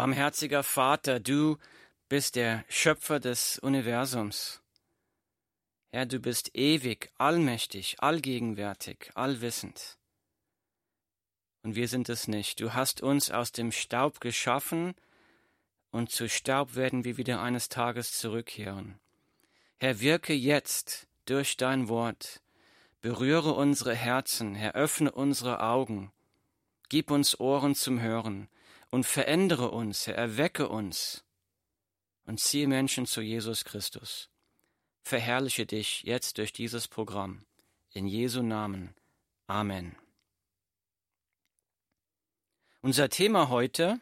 Barmherziger Vater, du bist der Schöpfer des Universums. Herr, du bist ewig, allmächtig, allgegenwärtig, allwissend. Und wir sind es nicht. Du hast uns aus dem Staub geschaffen, und zu Staub werden wir wieder eines Tages zurückkehren. Herr, wirke jetzt durch dein Wort, berühre unsere Herzen, Herr, öffne unsere Augen, gib uns Ohren zum Hören und verändere uns, Herr, erwecke uns und ziehe Menschen zu Jesus Christus. Verherrliche dich jetzt durch dieses Programm. In Jesu Namen. Amen. Unser Thema heute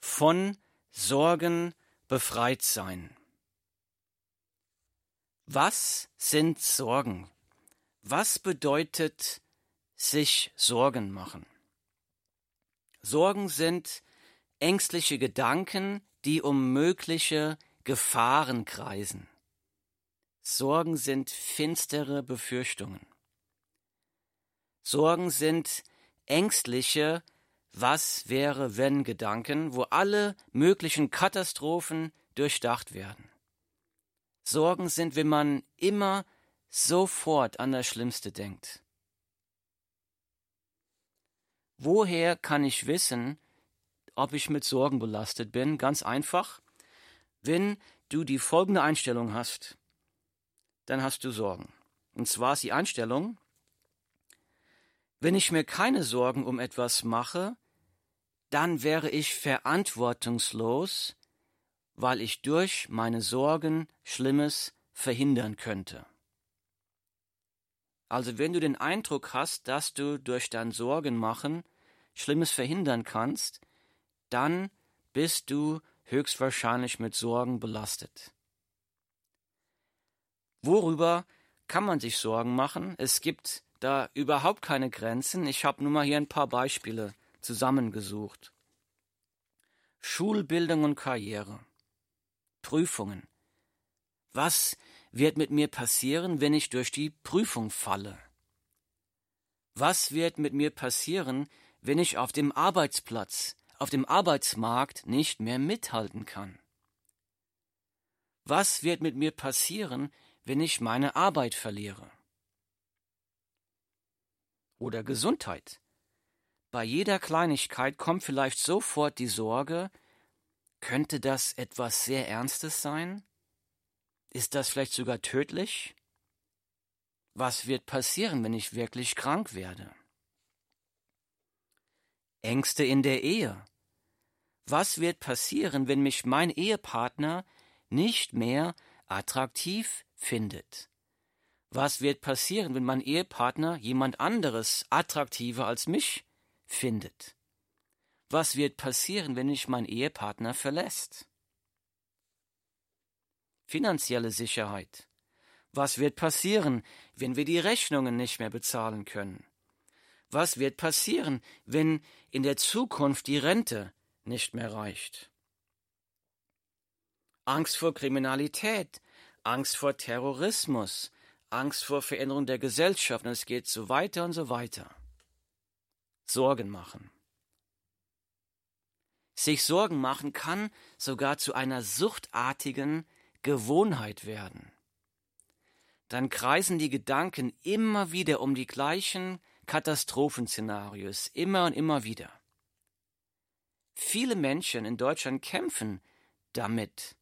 von Sorgen befreit sein. Was sind Sorgen? Was bedeutet sich Sorgen machen? Sorgen sind ängstliche Gedanken, die um mögliche Gefahren kreisen. Sorgen sind finstere Befürchtungen. Sorgen sind ängstliche Was wäre wenn Gedanken, wo alle möglichen Katastrophen durchdacht werden. Sorgen sind, wenn man immer sofort an das Schlimmste denkt. Woher kann ich wissen, ob ich mit Sorgen belastet bin? Ganz einfach. Wenn du die folgende Einstellung hast, dann hast du Sorgen. Und zwar ist die Einstellung, wenn ich mir keine Sorgen um etwas mache, dann wäre ich verantwortungslos, weil ich durch meine Sorgen Schlimmes verhindern könnte. Also wenn du den Eindruck hast, dass du durch dein Sorgen machen Schlimmes verhindern kannst, dann bist du höchstwahrscheinlich mit Sorgen belastet. Worüber kann man sich Sorgen machen? Es gibt da überhaupt keine Grenzen. Ich habe nur mal hier ein paar Beispiele zusammengesucht. Schulbildung und Karriere. Prüfungen. Was wird mit mir passieren, wenn ich durch die Prüfung falle? Was wird mit mir passieren, wenn ich auf dem Arbeitsplatz, auf dem Arbeitsmarkt nicht mehr mithalten kann? Was wird mit mir passieren, wenn ich meine Arbeit verliere? Oder Gesundheit. Bei jeder Kleinigkeit kommt vielleicht sofort die Sorge, könnte das etwas sehr Ernstes sein? Ist das vielleicht sogar tödlich? Was wird passieren, wenn ich wirklich krank werde? Ängste in der Ehe. Was wird passieren, wenn mich mein Ehepartner nicht mehr attraktiv findet? Was wird passieren, wenn mein Ehepartner jemand anderes attraktiver als mich findet? Was wird passieren, wenn mich mein Ehepartner verlässt? finanzielle Sicherheit. Was wird passieren, wenn wir die Rechnungen nicht mehr bezahlen können? Was wird passieren, wenn in der Zukunft die Rente nicht mehr reicht? Angst vor Kriminalität, Angst vor Terrorismus, Angst vor Veränderung der Gesellschaft und es geht so weiter und so weiter. Sorgen machen. Sich Sorgen machen kann sogar zu einer suchtartigen Gewohnheit werden. Dann kreisen die Gedanken immer wieder um die gleichen Katastrophenszenarios, immer und immer wieder. Viele Menschen in Deutschland kämpfen damit.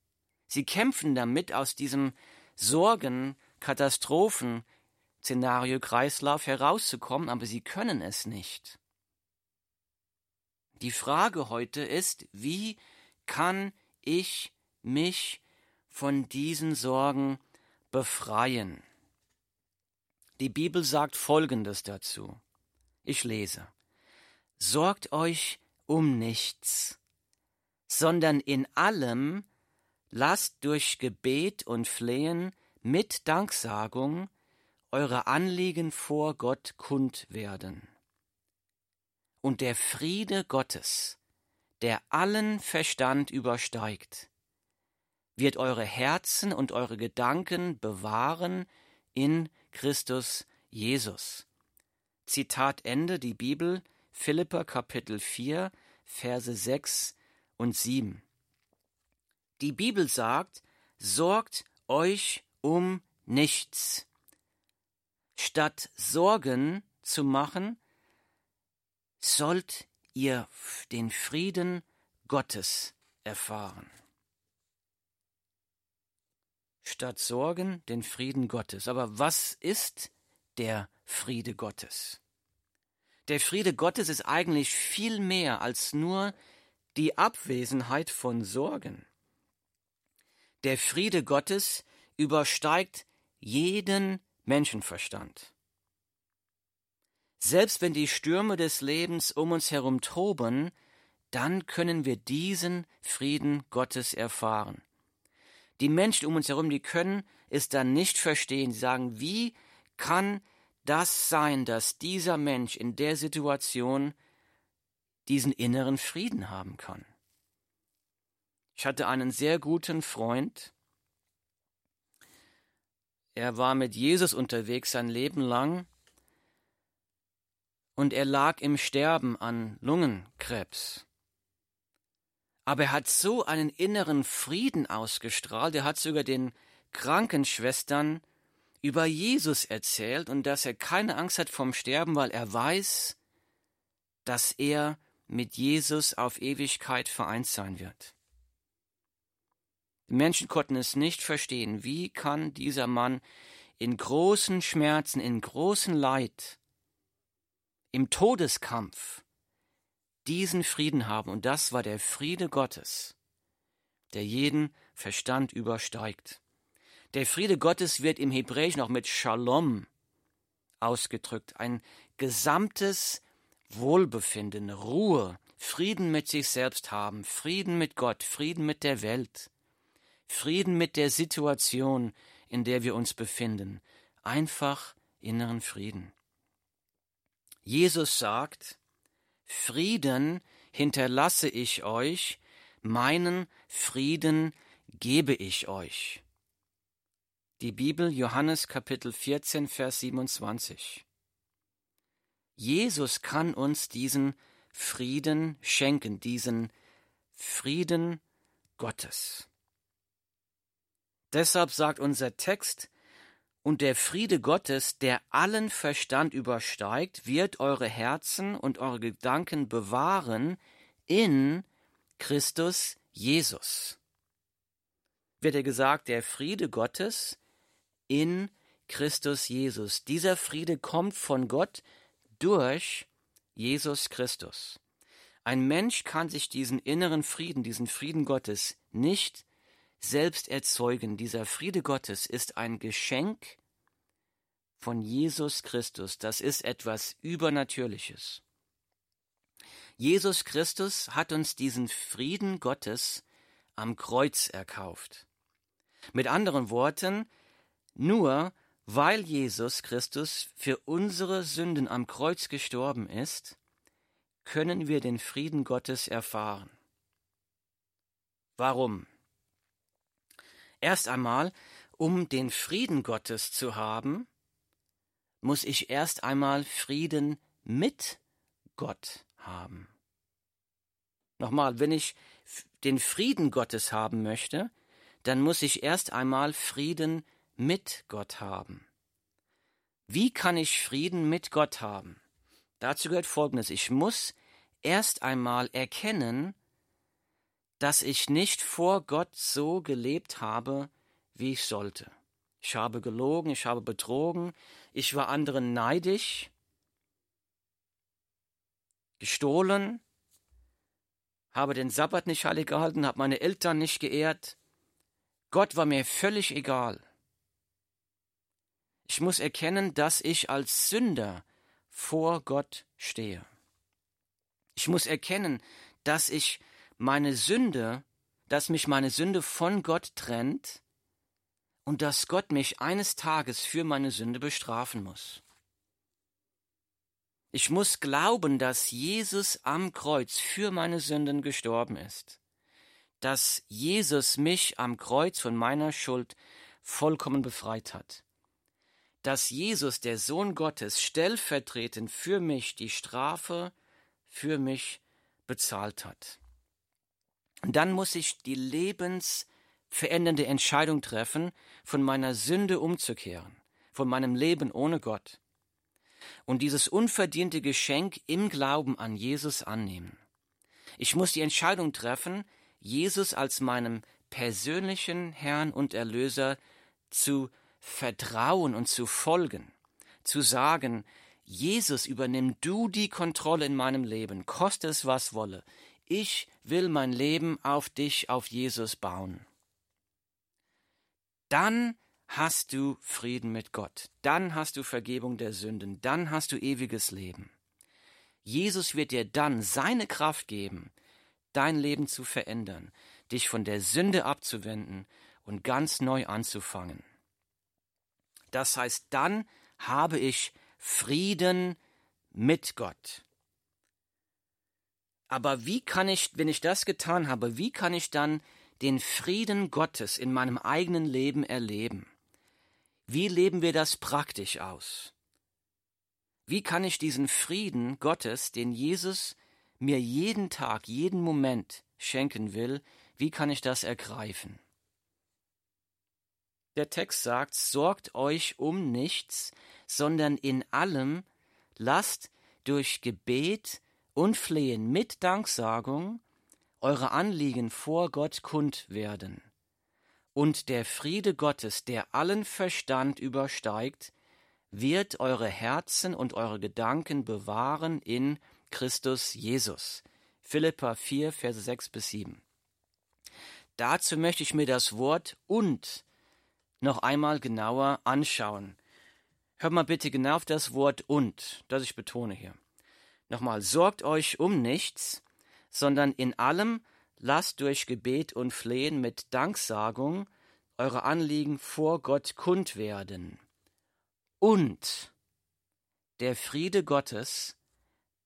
Sie kämpfen damit, aus diesem Sorgen, Katastrophen, Szenario, Kreislauf herauszukommen, aber sie können es nicht. Die Frage heute ist, wie kann ich mich von diesen Sorgen befreien. Die Bibel sagt Folgendes dazu. Ich lese. Sorgt euch um nichts, sondern in allem lasst durch Gebet und Flehen mit Danksagung eure Anliegen vor Gott kund werden. Und der Friede Gottes, der allen Verstand übersteigt, wird eure Herzen und eure Gedanken bewahren in Christus Jesus. Zitat Ende, die Bibel, Philippa Kapitel 4, Verse 6 und 7. Die Bibel sagt, sorgt euch um nichts. Statt Sorgen zu machen, sollt ihr den Frieden Gottes erfahren. Statt Sorgen den Frieden Gottes. Aber was ist der Friede Gottes? Der Friede Gottes ist eigentlich viel mehr als nur die Abwesenheit von Sorgen. Der Friede Gottes übersteigt jeden Menschenverstand. Selbst wenn die Stürme des Lebens um uns herum toben, dann können wir diesen Frieden Gottes erfahren. Die Menschen um uns herum, die können es dann nicht verstehen. Sie sagen, wie kann das sein, dass dieser Mensch in der Situation diesen inneren Frieden haben kann? Ich hatte einen sehr guten Freund. Er war mit Jesus unterwegs sein Leben lang und er lag im Sterben an Lungenkrebs. Aber er hat so einen inneren Frieden ausgestrahlt, er hat sogar den Krankenschwestern über Jesus erzählt und dass er keine Angst hat vom Sterben, weil er weiß, dass er mit Jesus auf Ewigkeit vereint sein wird. Die Menschen konnten es nicht verstehen. Wie kann dieser Mann in großen Schmerzen, in großem Leid, im Todeskampf diesen Frieden haben? Und das war der Friede Gottes, der jeden Verstand übersteigt. Der Friede Gottes wird im Hebräischen auch mit Shalom ausgedrückt, ein gesamtes Wohlbefinden, Ruhe, Frieden mit sich selbst haben, Frieden mit Gott, Frieden mit der Welt, Frieden mit der Situation, in der wir uns befinden, einfach inneren Frieden. Jesus sagt, Frieden hinterlasse ich euch, meinen Frieden gebe ich euch. Die Bibel Johannes Kapitel 14 Vers 27. Jesus kann uns diesen Frieden schenken, diesen Frieden Gottes. Deshalb sagt unser Text, und der Friede Gottes, der allen Verstand übersteigt, wird eure Herzen und eure Gedanken bewahren in Christus Jesus. Wird er gesagt, der Friede Gottes, in Christus Jesus. Dieser Friede kommt von Gott durch Jesus Christus. Ein Mensch kann sich diesen inneren Frieden, diesen Frieden Gottes nicht selbst erzeugen. Dieser Friede Gottes ist ein Geschenk von Jesus Christus. Das ist etwas Übernatürliches. Jesus Christus hat uns diesen Frieden Gottes am Kreuz erkauft. Mit anderen Worten, nur weil Jesus Christus für unsere Sünden am Kreuz gestorben ist, können wir den Frieden Gottes erfahren. Warum? Erst einmal, um den Frieden Gottes zu haben, muss ich erst einmal Frieden mit Gott haben. Nochmal, wenn ich den Frieden Gottes haben möchte, dann muss ich erst einmal Frieden mit Gott haben. Wie kann ich Frieden mit Gott haben? Dazu gehört Folgendes. Ich muss erst einmal erkennen, dass ich nicht vor Gott so gelebt habe, wie ich sollte. Ich habe gelogen, ich habe betrogen, ich war anderen neidisch, gestohlen, habe den Sabbat nicht heilig gehalten, habe meine Eltern nicht geehrt. Gott war mir völlig egal. Ich muss erkennen, dass ich als Sünder vor Gott stehe. Ich muss erkennen, dass ich meine Sünde, dass mich meine Sünde von Gott trennt und dass Gott mich eines Tages für meine Sünde bestrafen muss. Ich muss glauben, dass Jesus am Kreuz für meine Sünden gestorben ist, dass Jesus mich am Kreuz von meiner Schuld vollkommen befreit hat dass Jesus, der Sohn Gottes, stellvertretend für mich die Strafe für mich bezahlt hat. Und dann muss ich die lebensverändernde Entscheidung treffen, von meiner Sünde umzukehren, von meinem Leben ohne Gott. Und dieses unverdiente Geschenk im Glauben an Jesus annehmen. Ich muss die Entscheidung treffen, Jesus als meinem persönlichen Herrn und Erlöser zu vertrauen und zu folgen, zu sagen, Jesus, übernimm du die Kontrolle in meinem Leben, koste es was wolle. Ich will mein Leben auf dich, auf Jesus bauen. Dann hast du Frieden mit Gott, dann hast du Vergebung der Sünden, dann hast du ewiges Leben. Jesus wird dir dann seine Kraft geben, dein Leben zu verändern, dich von der Sünde abzuwenden und ganz neu anzufangen. Das heißt, dann habe ich Frieden mit Gott. Aber wie kann ich, wenn ich das getan habe, wie kann ich dann den Frieden Gottes in meinem eigenen Leben erleben? Wie leben wir das praktisch aus? Wie kann ich diesen Frieden Gottes, den Jesus mir jeden Tag, jeden Moment schenken will, wie kann ich das ergreifen? Der Text sagt, sorgt euch um nichts, sondern in allem lasst durch Gebet und Flehen mit Danksagung eure Anliegen vor Gott kund werden. Und der Friede Gottes, der allen Verstand übersteigt, wird eure Herzen und eure Gedanken bewahren in Christus Jesus. Philippa 4, Verse 6 bis 7. Dazu möchte ich mir das Wort und noch einmal genauer anschauen. Hört mal bitte genau auf das Wort und, das ich betone hier. Nochmal, sorgt euch um nichts, sondern in allem lasst durch Gebet und Flehen mit Danksagung eure Anliegen vor Gott kund werden. Und der Friede Gottes,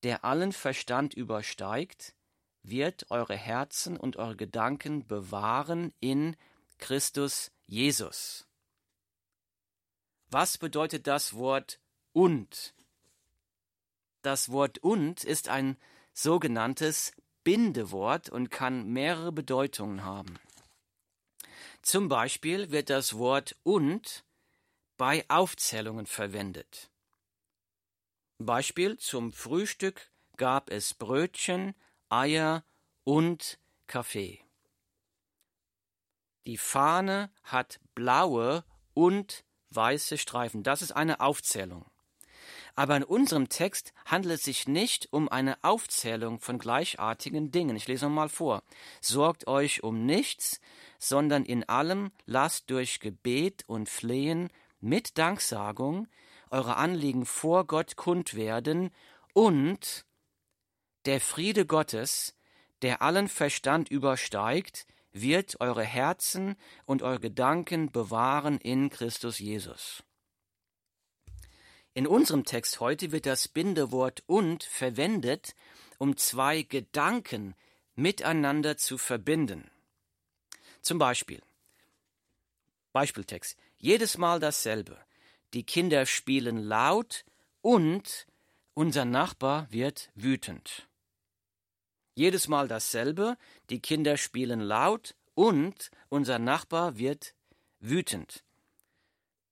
der allen Verstand übersteigt, wird eure Herzen und eure Gedanken bewahren in Christus Jesus. Was bedeutet das Wort und? Das Wort und ist ein sogenanntes Bindewort und kann mehrere Bedeutungen haben. Zum Beispiel wird das Wort und bei Aufzählungen verwendet. Beispiel zum Frühstück gab es Brötchen, Eier und Kaffee. Die Fahne hat blaue und weiße Streifen. Das ist eine Aufzählung. Aber in unserem Text handelt es sich nicht um eine Aufzählung von gleichartigen Dingen. Ich lese nochmal vor. Sorgt euch um nichts, sondern in allem lasst durch Gebet und Flehen mit Danksagung eure Anliegen vor Gott kund werden und der Friede Gottes, der allen Verstand übersteigt, wird eure Herzen und eure Gedanken bewahren in Christus Jesus. In unserem Text heute wird das Bindewort und verwendet, um zwei Gedanken miteinander zu verbinden. Zum Beispiel Beispieltext. Jedes Mal dasselbe. Die Kinder spielen laut und unser Nachbar wird wütend. Jedes Mal dasselbe, die Kinder spielen laut und unser Nachbar wird wütend.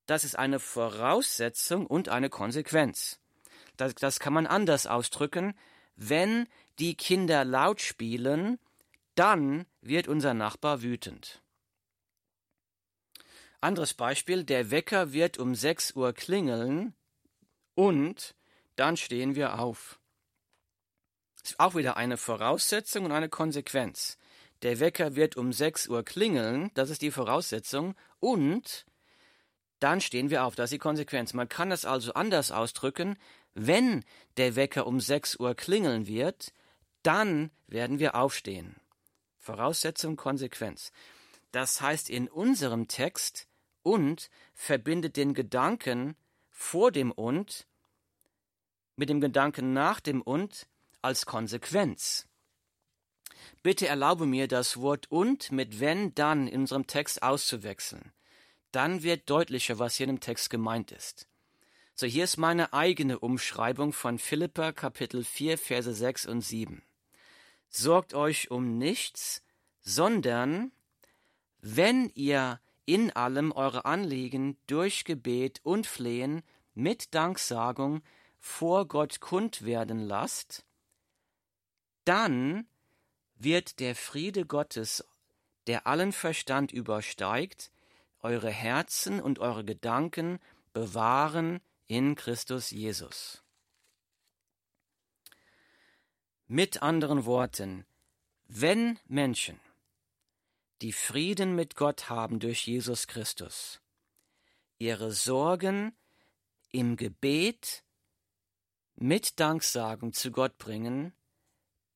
Das ist eine Voraussetzung und eine Konsequenz. Das, das kann man anders ausdrücken. Wenn die Kinder laut spielen, dann wird unser Nachbar wütend. Anderes Beispiel, der Wecker wird um 6 Uhr klingeln und dann stehen wir auf. Ist auch wieder eine Voraussetzung und eine Konsequenz. Der Wecker wird um 6 Uhr klingeln, das ist die Voraussetzung, und dann stehen wir auf, das ist die Konsequenz. Man kann das also anders ausdrücken, wenn der Wecker um 6 Uhr klingeln wird, dann werden wir aufstehen. Voraussetzung, Konsequenz. Das heißt in unserem Text und verbindet den Gedanken vor dem und mit dem Gedanken nach dem und als Konsequenz. Bitte erlaube mir, das Wort und mit wenn dann in unserem Text auszuwechseln. Dann wird deutlicher, was hier im Text gemeint ist. So, hier ist meine eigene Umschreibung von Philippa Kapitel 4, Verse 6 und 7. Sorgt euch um nichts, sondern wenn ihr in allem eure Anliegen durch Gebet und Flehen mit Danksagung vor Gott kund werden lasst, dann wird der Friede Gottes, der allen Verstand übersteigt, eure Herzen und eure Gedanken bewahren in Christus Jesus. Mit anderen Worten, wenn Menschen, die Frieden mit Gott haben durch Jesus Christus, ihre Sorgen im Gebet mit Danksagung zu Gott bringen,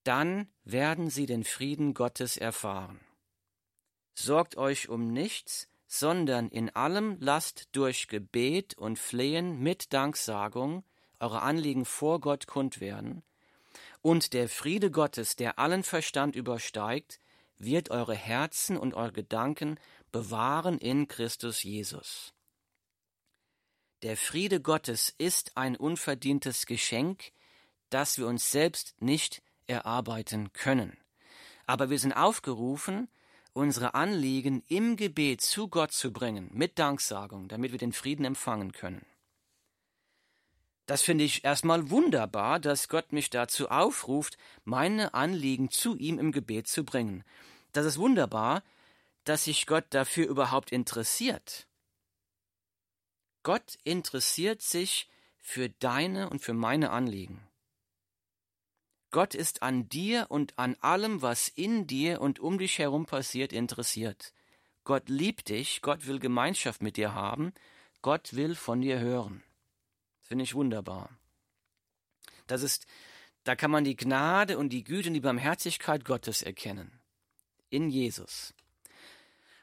dann werden sie den Frieden Gottes erfahren. Sorgt euch um nichts, sondern in allem lasst durch Gebet und Flehen mit Danksagung eure Anliegen vor Gott kund werden, und der Friede Gottes, der allen Verstand übersteigt, wird eure Herzen und eure Gedanken bewahren in Christus Jesus. Der Friede Gottes ist ein unverdientes Geschenk, das wir uns selbst nicht erarbeiten können. Aber wir sind aufgerufen, unsere Anliegen im Gebet zu Gott zu bringen, mit Danksagung, damit wir den Frieden empfangen können. Das finde ich erstmal wunderbar, dass Gott mich dazu aufruft, meine Anliegen zu ihm im Gebet zu bringen. Das ist wunderbar, dass sich Gott dafür überhaupt interessiert. Gott interessiert sich für deine und für meine Anliegen. Gott ist an dir und an allem, was in dir und um dich herum passiert, interessiert. Gott liebt dich, Gott will Gemeinschaft mit dir haben, Gott will von dir hören. Finde ich wunderbar. Das ist, da kann man die Gnade und die Güte und die Barmherzigkeit Gottes erkennen. In Jesus.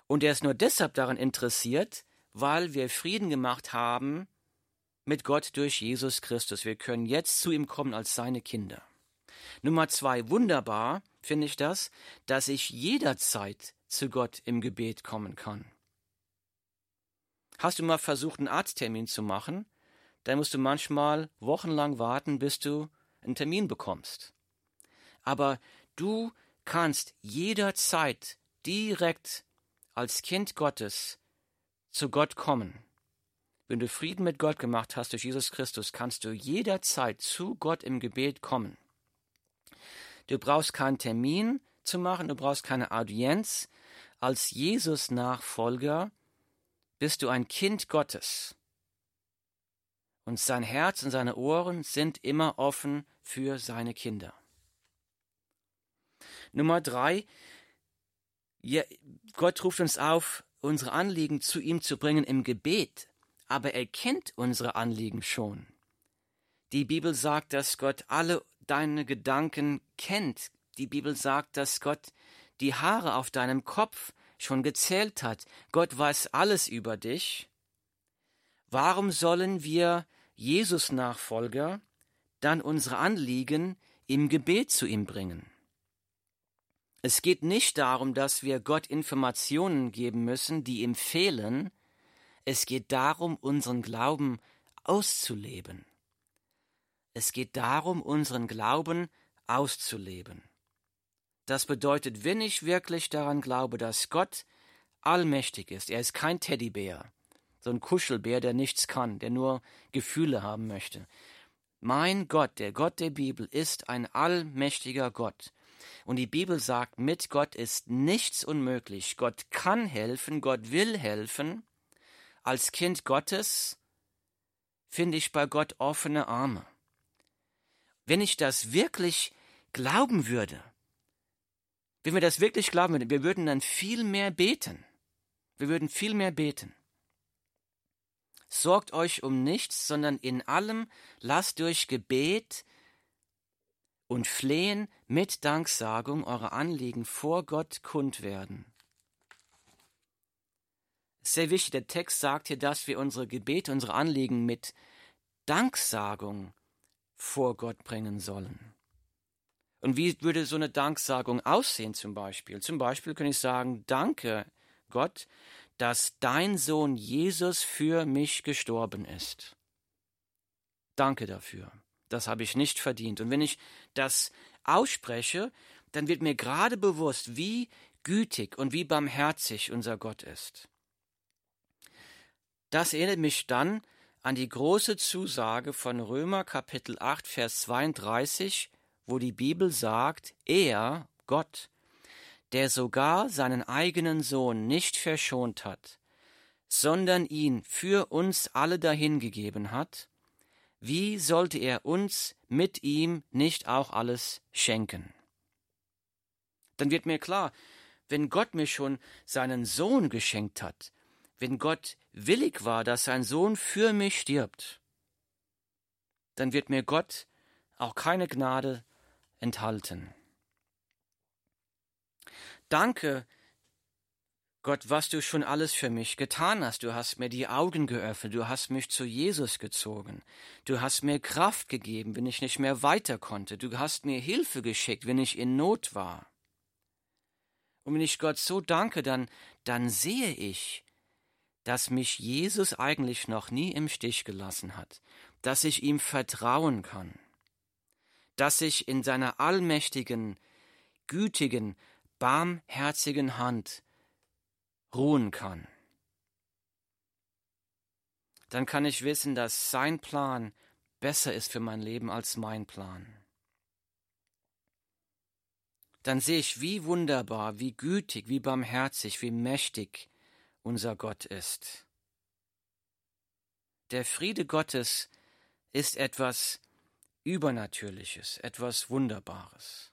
Und er ist nur deshalb daran interessiert, weil wir Frieden gemacht haben mit Gott durch Jesus Christus. Wir können jetzt zu ihm kommen als seine Kinder. Nummer zwei, wunderbar finde ich das, dass ich jederzeit zu Gott im Gebet kommen kann. Hast du mal versucht, einen Arzttermin zu machen? Dann musst du manchmal wochenlang warten, bis du einen Termin bekommst. Aber du kannst jederzeit direkt als Kind Gottes zu Gott kommen. Wenn du Frieden mit Gott gemacht hast durch Jesus Christus, kannst du jederzeit zu Gott im Gebet kommen. Du brauchst keinen Termin zu machen, du brauchst keine Audienz. Als Jesus-Nachfolger bist du ein Kind Gottes. Und sein Herz und seine Ohren sind immer offen für seine Kinder. Nummer drei, Gott ruft uns auf, unsere Anliegen zu ihm zu bringen im Gebet, aber er kennt unsere Anliegen schon. Die Bibel sagt, dass Gott alle deine Gedanken kennt. Die Bibel sagt, dass Gott die Haare auf deinem Kopf schon gezählt hat. Gott weiß alles über dich. Warum sollen wir Jesus Nachfolger dann unsere Anliegen im Gebet zu ihm bringen? Es geht nicht darum, dass wir Gott Informationen geben müssen, die ihm fehlen. Es geht darum, unseren Glauben auszuleben. Es geht darum, unseren Glauben auszuleben. Das bedeutet, wenn ich wirklich daran glaube, dass Gott allmächtig ist, er ist kein Teddybär, so ein Kuschelbär, der nichts kann, der nur Gefühle haben möchte. Mein Gott, der Gott der Bibel, ist ein allmächtiger Gott. Und die Bibel sagt, mit Gott ist nichts unmöglich. Gott kann helfen, Gott will helfen. Als Kind Gottes finde ich bei Gott offene Arme. Wenn ich das wirklich glauben würde, wenn wir das wirklich glauben würden, wir würden dann viel mehr beten. Wir würden viel mehr beten. Sorgt euch um nichts, sondern in allem lasst durch Gebet und Flehen mit Danksagung eure Anliegen vor Gott kund werden. Sehr wichtig, der Text sagt hier, dass wir unsere Gebete, unsere Anliegen mit Danksagung vor Gott bringen sollen. Und wie würde so eine Danksagung aussehen zum Beispiel? Zum Beispiel kann ich sagen, danke Gott, dass dein Sohn Jesus für mich gestorben ist. Danke dafür. Das habe ich nicht verdient. Und wenn ich das ausspreche, dann wird mir gerade bewusst, wie gütig und wie barmherzig unser Gott ist. Das erinnert mich dann an die große Zusage von Römer Kapitel 8, Vers 32, wo die Bibel sagt, er, Gott, der sogar seinen eigenen Sohn nicht verschont hat, sondern ihn für uns alle dahingegeben hat, wie sollte er uns mit ihm nicht auch alles schenken? Dann wird mir klar, wenn Gott mir schon seinen Sohn geschenkt hat, wenn Gott willig war, dass sein Sohn für mich stirbt, dann wird mir Gott auch keine Gnade enthalten. Danke, Gott, was du schon alles für mich getan hast. Du hast mir die Augen geöffnet, du hast mich zu Jesus gezogen, du hast mir Kraft gegeben, wenn ich nicht mehr weiter konnte, du hast mir Hilfe geschickt, wenn ich in Not war. Und wenn ich Gott so danke, dann, dann sehe ich, dass mich Jesus eigentlich noch nie im Stich gelassen hat, dass ich ihm vertrauen kann, dass ich in seiner allmächtigen, gütigen, barmherzigen Hand ruhen kann. Dann kann ich wissen, dass sein Plan besser ist für mein Leben als mein Plan. Dann sehe ich, wie wunderbar, wie gütig, wie barmherzig, wie mächtig unser Gott ist. Der Friede Gottes ist etwas Übernatürliches, etwas Wunderbares.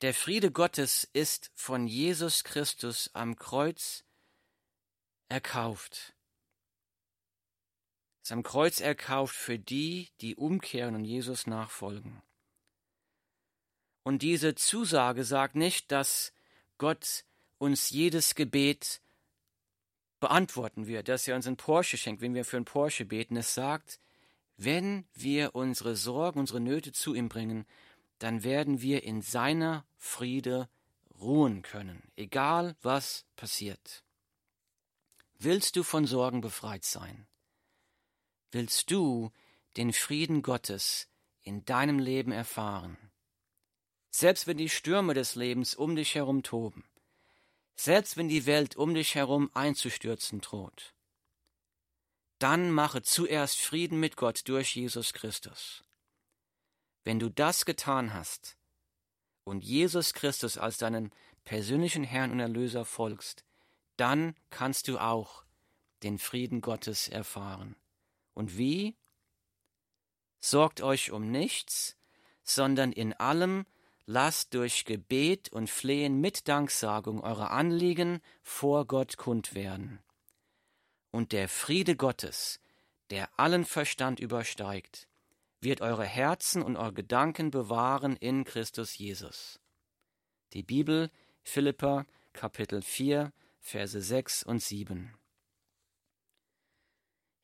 Der Friede Gottes ist von Jesus Christus am Kreuz erkauft. Ist am Kreuz erkauft für die, die umkehren und Jesus nachfolgen. Und diese Zusage sagt nicht, dass Gott uns jedes Gebet beantworten wird, dass er uns einen Porsche schenkt, wenn wir für einen Porsche beten. Es sagt, wenn wir unsere Sorgen, unsere Nöte zu ihm bringen, dann werden wir in seiner Friede ruhen können, egal was passiert. Willst du von Sorgen befreit sein? Willst du den Frieden Gottes in deinem Leben erfahren? Selbst wenn die Stürme des Lebens um dich herum toben, selbst wenn die Welt um dich herum einzustürzen droht, dann mache zuerst Frieden mit Gott durch Jesus Christus. Wenn du das getan hast und Jesus Christus als deinen persönlichen Herrn und Erlöser folgst, dann kannst du auch den Frieden Gottes erfahren. Und wie? Sorgt euch um nichts, sondern in allem lasst durch Gebet und Flehen mit Danksagung eure Anliegen vor Gott kund werden. Und der Friede Gottes, der allen Verstand übersteigt, wird eure Herzen und eure Gedanken bewahren in Christus Jesus. Die Bibel, Philippa, Kapitel 4, Verse 6 und 7.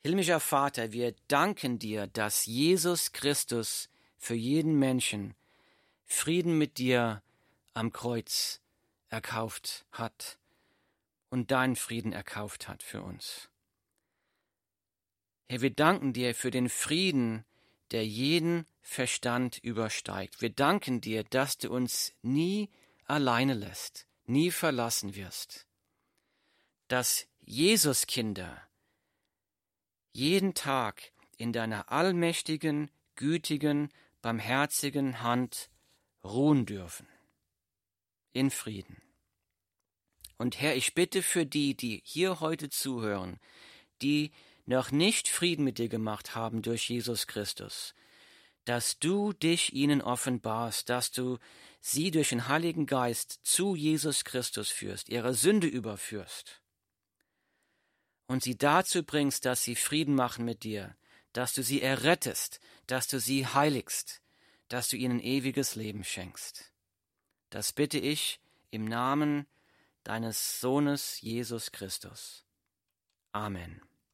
Himmlischer Vater, wir danken dir, dass Jesus Christus für jeden Menschen Frieden mit dir am Kreuz erkauft hat und deinen Frieden erkauft hat für uns. Herr, wir danken dir für den Frieden, der jeden Verstand übersteigt. Wir danken dir, dass du uns nie alleine lässt, nie verlassen wirst. Dass Jesuskinder jeden Tag in deiner allmächtigen, gütigen, barmherzigen Hand ruhen dürfen. In Frieden. Und Herr, ich bitte für die, die hier heute zuhören, die noch nicht Frieden mit dir gemacht haben durch Jesus Christus, dass du dich ihnen offenbarst, dass du sie durch den Heiligen Geist zu Jesus Christus führst, ihre Sünde überführst und sie dazu bringst, dass sie Frieden machen mit dir, dass du sie errettest, dass du sie heiligst, dass du ihnen ewiges Leben schenkst. Das bitte ich im Namen deines Sohnes Jesus Christus. Amen.